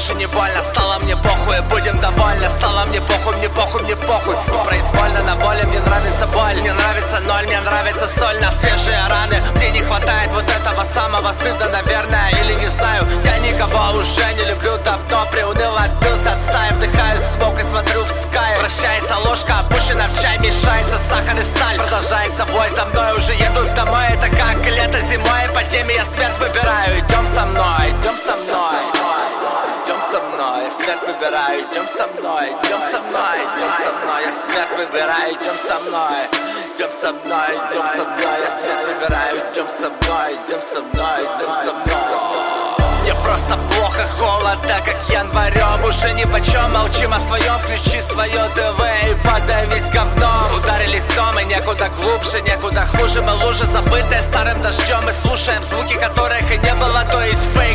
больше не больно. Стало мне похуй, будем довольны. Стало мне похуй, мне похуй, мне похуй. Произвольно на воле, мне нравится боль. Мне нравится ноль, мне нравится соль. На свежие раны. Мне не хватает вот этого самого стыда, наверное. Или не знаю, я никого уже не люблю. Давно Приуныл, отбился от стаи Вдыхаю смог и смотрю в скай. Прощается ложка, опущена в чай Мешается сахар и сталь. Продолжается бой за мной Уже едут домой, мной, я смерть выбираю Идем со мной, идем со мной Идем со мной, я смерть выбираю Идем со мной Идем со мной, идем со мной Я смерть выбираю Идем со мной, идем со мной Идем со мной. Мне просто плохо, холодно, как январем Уже ни почем, молчим о своем Включи свое ТВ и подавись говном. Ударились дом и некуда глубже, некуда хуже Мы лужи забытые старым дождем Мы слушаем звуки, которых и не было То есть фейк,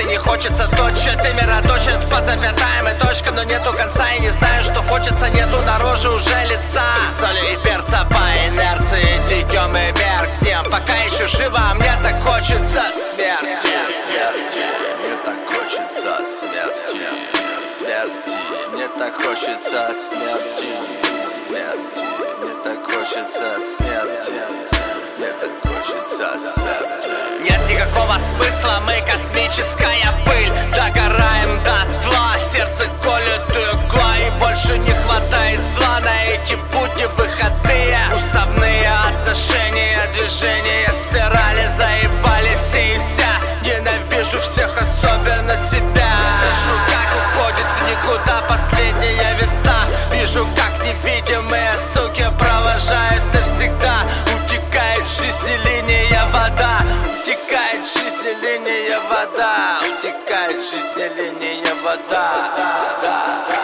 и не хочется точит И мироточит по запятаем и точкам Но нету конца и не знаю, что хочется. Нету на роже уже лица. Соли и перца по инерции. Дикем и меркнем Пока еще живо, а мне так хочется смерти. Смерти, мне так хочется смерти. Смерти, мне так хочется смерти. Смерти, мне так хочется смерти. Мне так хочется смерти никакого смысла, мы космическая пыль. Догораем до тла, сердце колет игла И больше не хватает зла на эти пути выходные. Уставные отношения, движения, спирали заебались и вся. Ненавижу всех, вода Утекает жизнь или не вода, вода, вода.